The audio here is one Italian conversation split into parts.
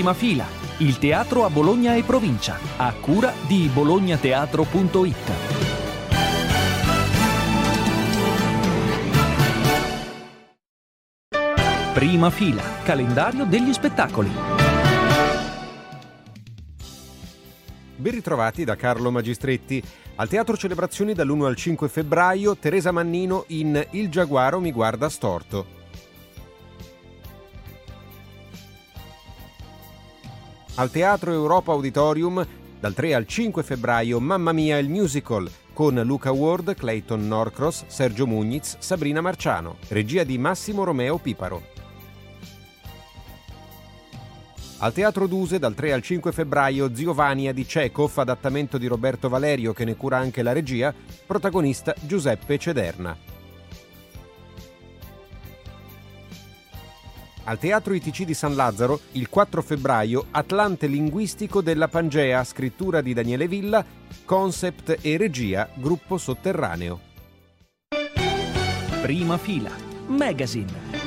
Prima fila, il teatro a Bologna e provincia, a cura di bolognateatro.it. Prima fila, calendario degli spettacoli. Ben ritrovati da Carlo Magistretti. Al Teatro Celebrazioni dall'1 al 5 febbraio Teresa Mannino in Il Giaguaro mi guarda storto. Al Teatro Europa Auditorium dal 3 al 5 febbraio Mamma mia il musical con Luca Ward, Clayton Norcross, Sergio Mugniz, Sabrina Marciano, regia di Massimo Romeo Piparo. Al Teatro Duse dal 3 al 5 febbraio Ziovania di Chekhov, adattamento di Roberto Valerio che ne cura anche la regia, protagonista Giuseppe Cederna. Al Teatro ITC di San Lazzaro, il 4 febbraio, Atlante linguistico della Pangea, scrittura di Daniele Villa, concept e regia, gruppo sotterraneo. Prima fila, magazine.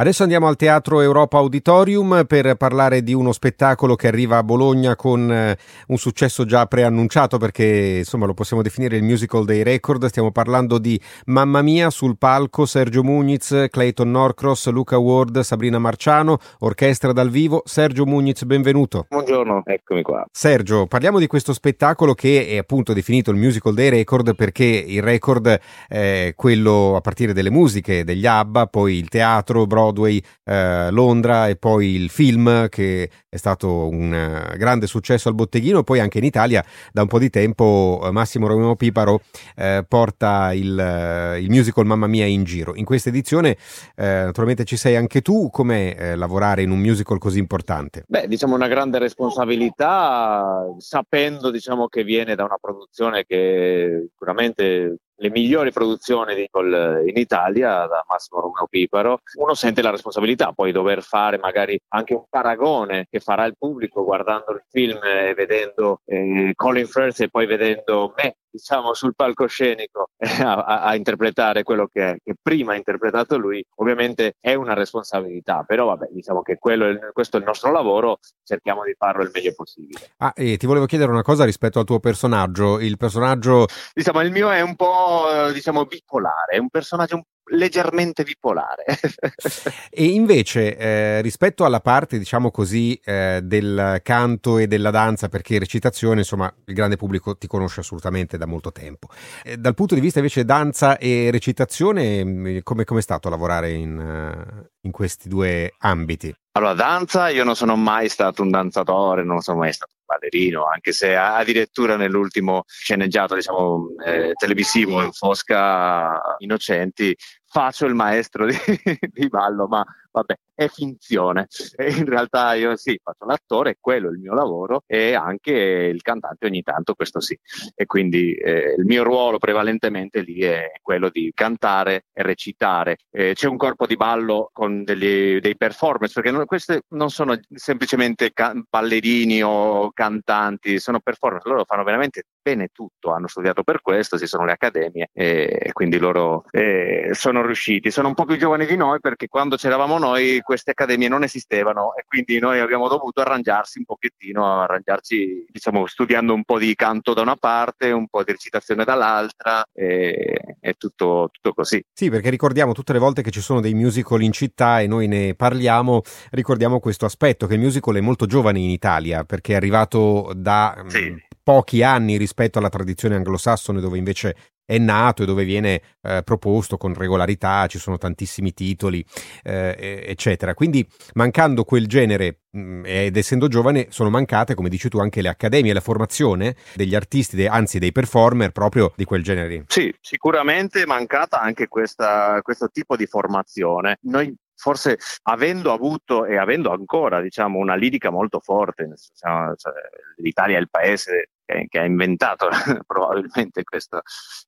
Adesso andiamo al Teatro Europa Auditorium per parlare di uno spettacolo che arriva a Bologna con eh, un successo già preannunciato perché insomma lo possiamo definire il musical dei record. Stiamo parlando di Mamma Mia sul palco Sergio Muniz, Clayton Norcross, Luca Ward, Sabrina Marciano, orchestra dal vivo. Sergio Muniz, benvenuto. Buongiorno, eccomi qua. Sergio, parliamo di questo spettacolo che è appunto definito il musical dei record perché il record è quello a partire delle musiche degli ABBA, poi il teatro, Broadway, Broadway, eh, Londra e poi il film che è stato un uh, grande successo al botteghino, poi anche in Italia da un po' di tempo uh, Massimo Romeo Piparo uh, porta il, il, musical Mamma Mia in giro. In questa edizione naturalmente ci sei anche tu, com'è lavorare in un musical così importante? Beh, diciamo una grande responsabilità sapendo diciamo, che viene da una produzione che sicuramente le migliori produzioni di Nicole in Italia da Massimo Romeo Piparo, uno sente la responsabilità poi dover fare magari anche un paragone che farà il pubblico guardando il film e vedendo eh, Colin Firth e poi vedendo me diciamo, sul palcoscenico a, a, a interpretare quello che, che, prima ha interpretato lui, ovviamente è una responsabilità, però vabbè, diciamo che quello, questo è il nostro lavoro, cerchiamo di farlo il meglio possibile. Ah, e ti volevo chiedere una cosa rispetto al tuo personaggio, il personaggio... Diciamo, il mio è un po', diciamo, bipolare, è un personaggio un leggermente bipolare. e invece, eh, rispetto alla parte, diciamo così, eh, del canto e della danza, perché recitazione, insomma, il grande pubblico ti conosce assolutamente da molto tempo. Eh, dal punto di vista invece danza e recitazione, mm, come è stato lavorare in, uh, in questi due ambiti? Allora, danza, io non sono mai stato un danzatore, non sono mai stato un ballerino, anche se addirittura nell'ultimo sceneggiato, diciamo, eh, televisivo, in Fosca Innocenti, faccio il maestro di, di ballo, ma vabbè, è finzione. E in realtà io sì, faccio l'attore, quello è il mio lavoro e anche il cantante ogni tanto, questo sì. E quindi eh, il mio ruolo prevalentemente lì è quello di cantare e recitare. Eh, c'è un corpo di ballo con degli, dei performance, perché non, questi non sono semplicemente can- ballerini o cantanti, sono performance, loro fanno veramente bene tutto, hanno studiato per questo, ci sono le accademie e quindi loro eh, sono riusciti. Sono un po' più giovani di noi perché quando c'eravamo noi queste accademie non esistevano e quindi noi abbiamo dovuto arrangiarsi un pochettino, arrangiarci diciamo studiando un po' di canto da una parte, un po' di recitazione dall'altra e è tutto, tutto così. Sì, perché ricordiamo tutte le volte che ci sono dei musical in città e noi ne parliamo, ricordiamo questo aspetto che il musical è molto giovane in Italia perché è arrivato da sì. pochi anni rispetto alla tradizione anglosassone dove invece è nato e dove viene eh, proposto con regolarità, ci sono tantissimi titoli, eh, eccetera. Quindi mancando quel genere mh, mm, ed essendo giovane sono mancate, come dici tu, anche le accademie, la formazione degli artisti, de, anzi dei performer proprio di quel genere. Sì, sicuramente è mancata anche questa, questo tipo di formazione. Noi forse avendo avuto e avendo ancora diciamo, una lirica molto forte, cioè, l'Italia è il paese che, ha inventato probabilmente questa,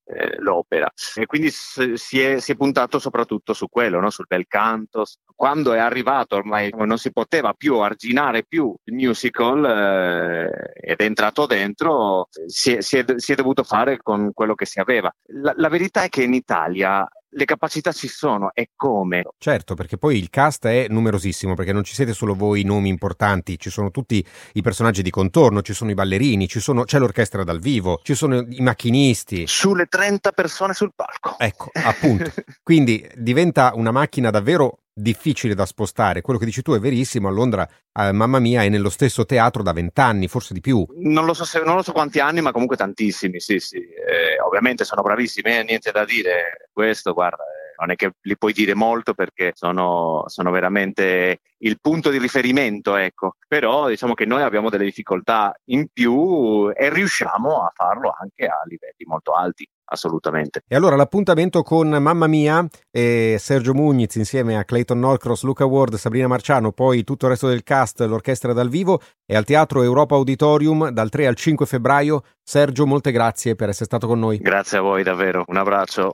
eh, l'opera e quindi si è, si è, puntato soprattutto su quello, no? sul bel canto. Quando è arrivato ormai non si poteva più arginare più il musical eh, ed è entrato dentro, si è, si, è, si è, dovuto fare con quello che si aveva. La, la verità è che in Italia le capacità ci sono e come. Certo, perché poi il cast è numerosissimo, perché non ci siete solo voi nomi importanti, ci sono tutti i personaggi di contorno, ci sono i ballerini, sono, c'è l'orchestra dal vivo, ci sono i macchinisti. Sulle 30 persone sul palco. Ecco, appunto. Quindi diventa una macchina davvero difficile da spostare. Quello che dici tu è verissimo. A Londra, eh, mamma mia, è nello stesso teatro da vent'anni, forse di più. Non lo so, se, non lo so quanti anni, ma comunque tantissimi. Sì, sì. Eh, ovviamente sono bravissimi, eh, niente da dire. Questo, guarda, non è che li puoi dire molto perché sono, sono veramente il punto di riferimento, ecco. Però diciamo che noi abbiamo delle difficoltà in più e riusciamo a farlo anche a livelli molto alti assolutamente. E allora l'appuntamento con Mamma Mia e Sergio Mugniz insieme a Clayton Norcross, Luca Ward, Sabrina Marciano, poi tutto il resto del cast, l'orchestra dal vivo è al Teatro Europa Auditorium dal 3 al 5 febbraio. Sergio, molte grazie per essere stato con noi. Grazie a voi davvero, un abbraccio.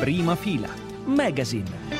Prima fila, magazine.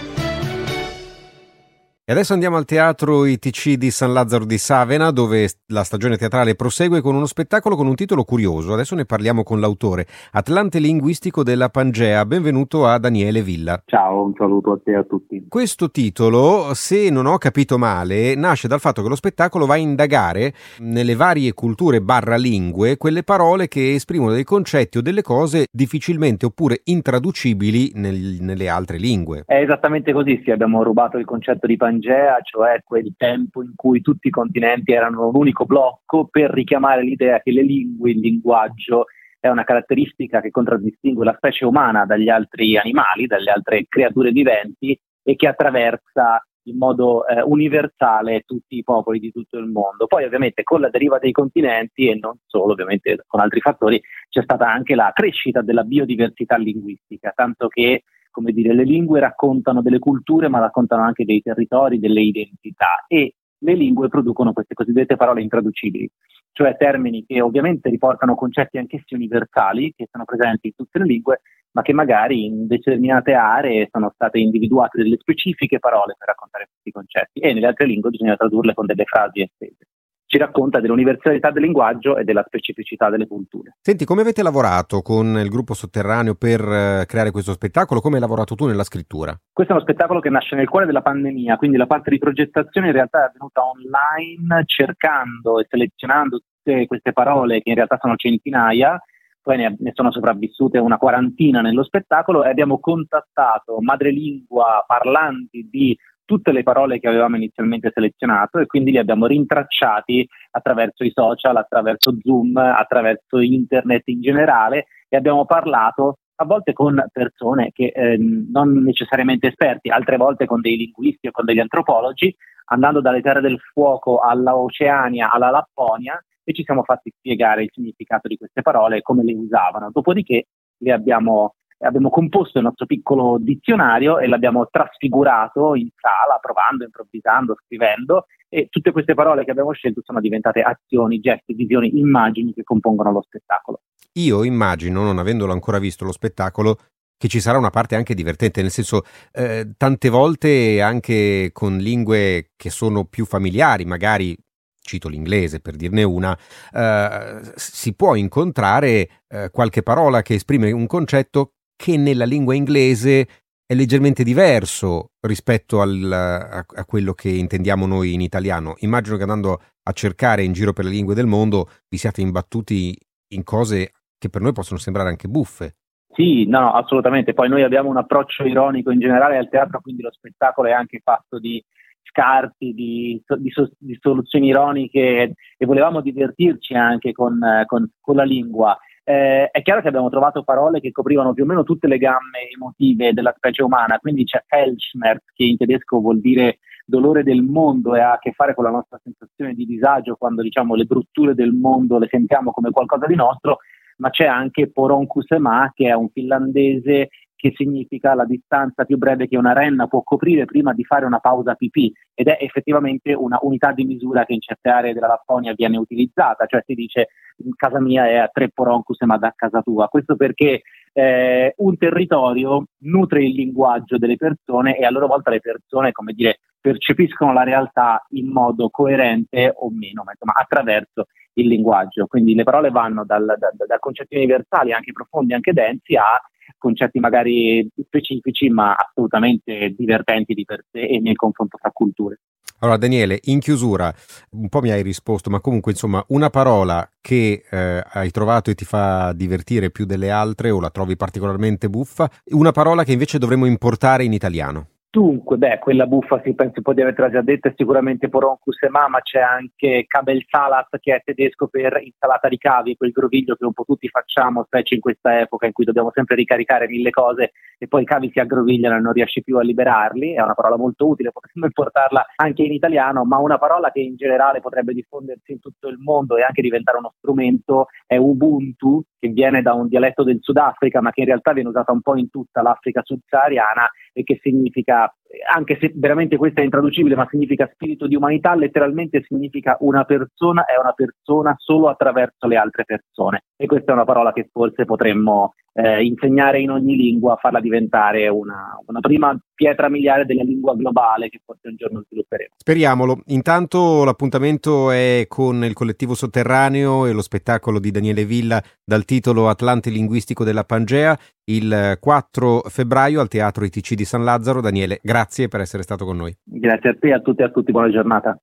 E adesso andiamo al teatro ITC di San Lazzaro di Savena, dove la stagione teatrale prosegue con uno spettacolo con un titolo curioso. Adesso ne parliamo con l'autore, Atlante linguistico della Pangea. Benvenuto a Daniele Villa. Ciao, un saluto a te e a tutti. Questo titolo, se non ho capito male, nasce dal fatto che lo spettacolo va a indagare nelle varie culture barra lingue quelle parole che esprimono dei concetti o delle cose difficilmente oppure intraducibili nel, nelle altre lingue. È esattamente così, sì, abbiamo rubato il concetto di Pangea Pangea, cioè quel tempo in cui tutti i continenti erano un unico blocco, per richiamare l'idea che le lingue, il linguaggio è una caratteristica che contraddistingue la specie umana dagli altri animali, dalle altre creature viventi e che attraversa in modo eh, universale tutti i popoli di tutto il mondo. Poi ovviamente con la deriva dei continenti e non solo, ovviamente con altri fattori, c'è stata anche la crescita della biodiversità linguistica, tanto che come dire, le lingue raccontano delle culture ma raccontano anche dei territori, delle identità e le lingue producono queste cosiddette parole intraducibili, cioè termini che ovviamente riportano concetti anch'essi universali che sono presenti in tutte le lingue, ma che magari in determinate aree sono state individuate delle specifiche parole per raccontare questi concetti e nelle altre lingue bisogna tradurle con delle frasi estese ci racconta dell'universalità del linguaggio e della specificità delle culture. Senti, come avete lavorato con il gruppo sotterraneo per eh, creare questo spettacolo? Come hai lavorato tu nella scrittura? Questo è uno spettacolo che nasce nel cuore della pandemia, quindi la parte di progettazione in realtà è avvenuta online cercando e selezionando tutte queste parole che in realtà sono centinaia poi ne, ne, sono sopravvissute una quarantina nello spettacolo e abbiamo contattato madrelingua parlanti di tutte le parole che avevamo inizialmente selezionato e quindi li abbiamo rintracciati attraverso i social, attraverso Zoom, attraverso internet in generale e abbiamo parlato a volte con persone che eh, non necessariamente esperti, altre volte con dei linguisti o con degli antropologi, andando dalle terre del fuoco alla Oceania, alla Lapponia e ci siamo fatti spiegare il significato di queste parole e come le usavano. Dopodiché le abbiamo abbiamo composto il nostro piccolo dizionario e l'abbiamo trasfigurato in sala, provando, improvvisando, scrivendo e tutte queste parole che abbiamo scelto sono diventate azioni, gesti, visioni, immagini che compongono lo spettacolo. Io immagino, non avendolo ancora visto lo spettacolo, che ci sarà una parte anche divertente, nel senso eh, tante volte anche con lingue che sono più familiari, magari cito l'inglese per dirne una, eh, si può incontrare eh, qualche parola che esprime un concetto che nella lingua inglese è leggermente diverso rispetto al, a, a, quello che intendiamo noi in italiano. Immagino che andando a cercare in giro per le lingue del mondo vi siate imbattuti in cose che per noi possono sembrare anche buffe. Sì, no, assolutamente. Poi noi abbiamo un approccio ironico in generale al teatro, quindi lo spettacolo è anche fatto di scarti, di, di, di soluzioni ironiche e volevamo divertirci anche con, con, con la lingua. Eh, è chiaro che abbiamo trovato parole che coprivano più o meno tutte le gamme emotive della specie umana, quindi c'è Elschmerz, che in tedesco vuol dire dolore del mondo e ha a che fare con la nostra sensazione di disagio quando diciamo le brutture del mondo le sentiamo come qualcosa di nostro, ma c'è anche Poronkusema, che è un finlandese che significa la distanza più breve che una renna può coprire prima di fare una pausa pipì. Ed è effettivamente una unità di misura che in certe aree della Lapponia viene utilizzata, cioè si dice casa mia è a tre poroncus ma da casa tua, questo perché eh, un territorio nutre il linguaggio delle persone e a loro volta le persone, come dire, percepiscono la realtà in modo coerente o meno, ma insomma attraverso il linguaggio. Quindi le parole vanno dal, da, da concetti universali, anche profondi, anche densi, a concetti magari specifici, ma assolutamente divertenti di per sé e nel confronto tra culture. Allora Daniele, in chiusura, un po' mi hai risposto, ma comunque insomma una parola che eh, hai trovato e ti fa divertire più delle altre o la trovi particolarmente buffa, una parola che invece dovremmo importare in italiano. Dunque, beh, quella buffa si penso un po' di averla già detta, sicuramente Poronkus e ma c'è anche Kabel Salat che è tedesco per insalata di cavi, quel groviglio che un po' tutti facciamo, specie in questa epoca in cui dobbiamo sempre ricaricare mille cose e poi i cavi si aggrovigliano e non riesci più a liberarli, è una parola molto utile, potremmo importarla anche in italiano, ma una parola che in generale potrebbe diffondersi in tutto il mondo e anche diventare uno strumento è Ubuntu, che viene da un dialetto del Sudafrica, ma che in realtà viene usata un po' in tutta l'Africa subsahariana e che significa, anche se veramente questo è intraducibile, ma significa spirito di umanità, letteralmente significa una persona è una persona solo attraverso le altre persone. E questa è una parola che forse potremmo eh, insegnare in ogni lingua, farla diventare una, una, prima pietra miliare della lingua globale che forse un giorno svilupperemo. Speriamolo. Intanto l'appuntamento è con il collettivo sotterraneo e lo spettacolo di Daniele Villa dal titolo Atlante linguistico della Pangea il 4 febbraio al Teatro ITC di San Lazzaro. Daniele, grazie per essere stato con noi. Grazie a te, a tutti e a tutti, buona giornata.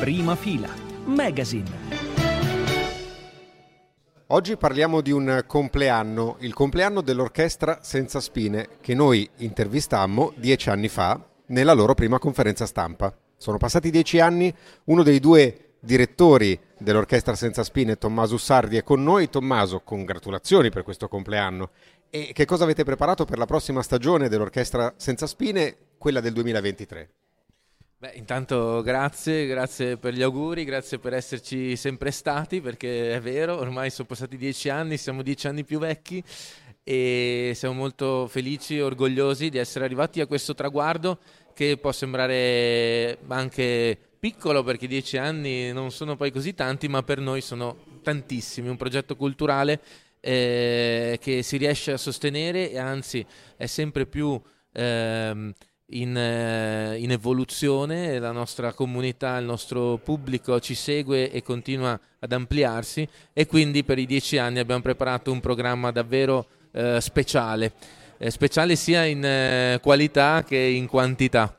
Prima fila, Magazine. Oggi parliamo di un compleanno, il compleanno dell'Orchestra Senza Spine, che noi intervistammo dieci anni fa nella loro prima conferenza stampa. Sono passati dieci anni, uno dei due direttori dell'Orchestra Senza Spine, Tommaso Sardi, è con noi. Tommaso, congratulazioni per questo compleanno. E che cosa avete preparato per la prossima stagione dell'Orchestra Senza Spine, quella del 2023? Beh, intanto grazie, grazie per gli auguri, grazie per esserci sempre stati, perché è vero, ormai sono passati dieci anni, siamo dieci anni più vecchi e siamo molto felici e orgogliosi di essere arrivati a questo traguardo che può sembrare anche piccolo perché dieci anni non sono poi così tanti, ma per noi sono tantissimi, un progetto culturale eh, che si riesce a sostenere e anzi è sempre più... Eh, in, eh, in, evoluzione, la nostra comunità, il nostro pubblico ci segue e continua ad ampliarsi e quindi per i dieci anni abbiamo preparato un programma davvero eh, speciale, eh, speciale sia in eh, qualità che in quantità.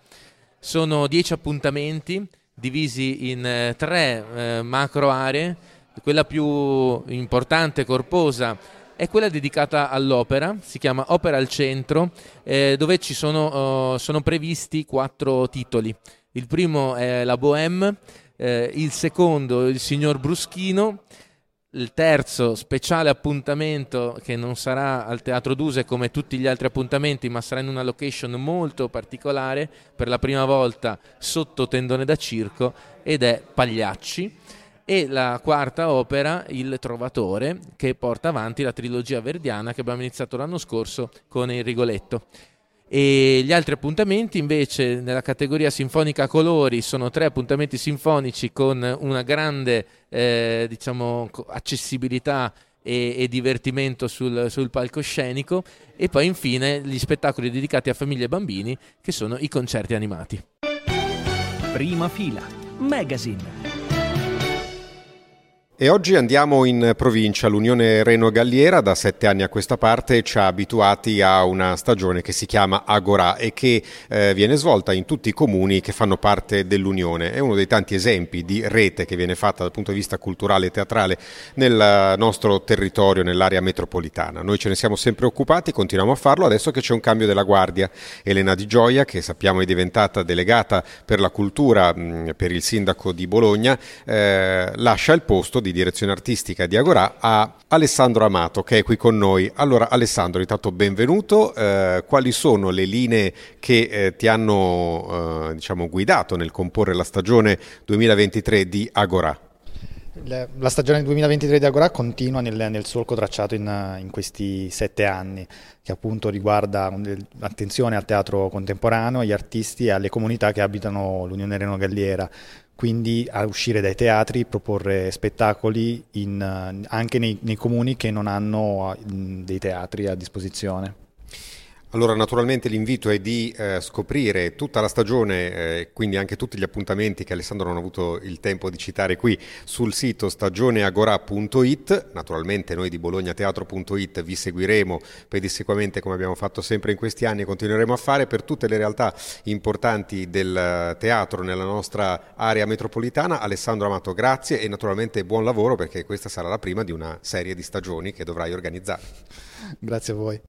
Sono dieci appuntamenti divisi in eh, tre eh, macro aree, quella più importante, corposa, è quella dedicata all'opera, si chiama Opera al Centro, eh, dove ci sono, uh, sono, previsti quattro titoli. Il primo è La Bohème, eh, il secondo Il Signor Bruschino, il terzo speciale appuntamento che non sarà al Teatro Duse come tutti gli altri appuntamenti, ma sarà in una location molto particolare, per la prima volta sotto tendone da circo, ed è Pagliacci e la quarta opera Il Trovatore che porta avanti la trilogia verdiana che abbiamo iniziato l'anno scorso con il Rigoletto. E gli altri appuntamenti invece nella categoria sinfonica colori sono tre appuntamenti sinfonici con una grande eh, diciamo, accessibilità e, e divertimento sul, sul, palcoscenico e poi infine gli spettacoli dedicati a famiglie e bambini che sono i concerti animati. Prima fila, Magazine. E oggi andiamo in provincia. L'Unione Reno Galliera da sette anni a questa parte ci ha abituati a una stagione che si chiama Agora e che eh, viene svolta in tutti i comuni che fanno parte dell'Unione. È uno dei tanti esempi di rete che viene fatta dal punto di vista culturale e teatrale nel nostro territorio, nell'area metropolitana. Noi ce ne siamo sempre occupati, continuiamo a farlo adesso che c'è un cambio della guardia. Elena Di Gioia, che sappiamo è diventata delegata per la cultura mh, per il sindaco di Bologna, eh, lascia il posto di di direzione artistica di Agorà a Alessandro Amato che è qui con noi. Allora Alessandro, intanto benvenuto, eh, quali sono le linee che eh, ti hanno eh, diciamo, guidato nel comporre la stagione 2023 di Agorà? La stagione 2023 di Agorà continua nel, nel solco tracciato in, in, questi sette anni, che appunto riguarda l'attenzione al teatro contemporaneo, agli artisti e alle comunità che abitano l'Unione Reno Galliera quindi a uscire dai teatri, proporre spettacoli in, anche nei, nei, comuni che non hanno dei teatri a disposizione. Allora naturalmente l'invito è di eh, scoprire tutta la stagione, eh, quindi anche tutti gli appuntamenti che Alessandro non ha avuto il tempo di citare qui sul sito stagioneagora.it, naturalmente noi di bolognateatro.it vi seguiremo pedissequamente come abbiamo fatto sempre in questi anni e continueremo a fare per tutte le realtà importanti del teatro nella nostra area metropolitana. Alessandro Amato grazie e naturalmente buon lavoro perché questa sarà la prima di una serie di stagioni che dovrai organizzare. Grazie a voi.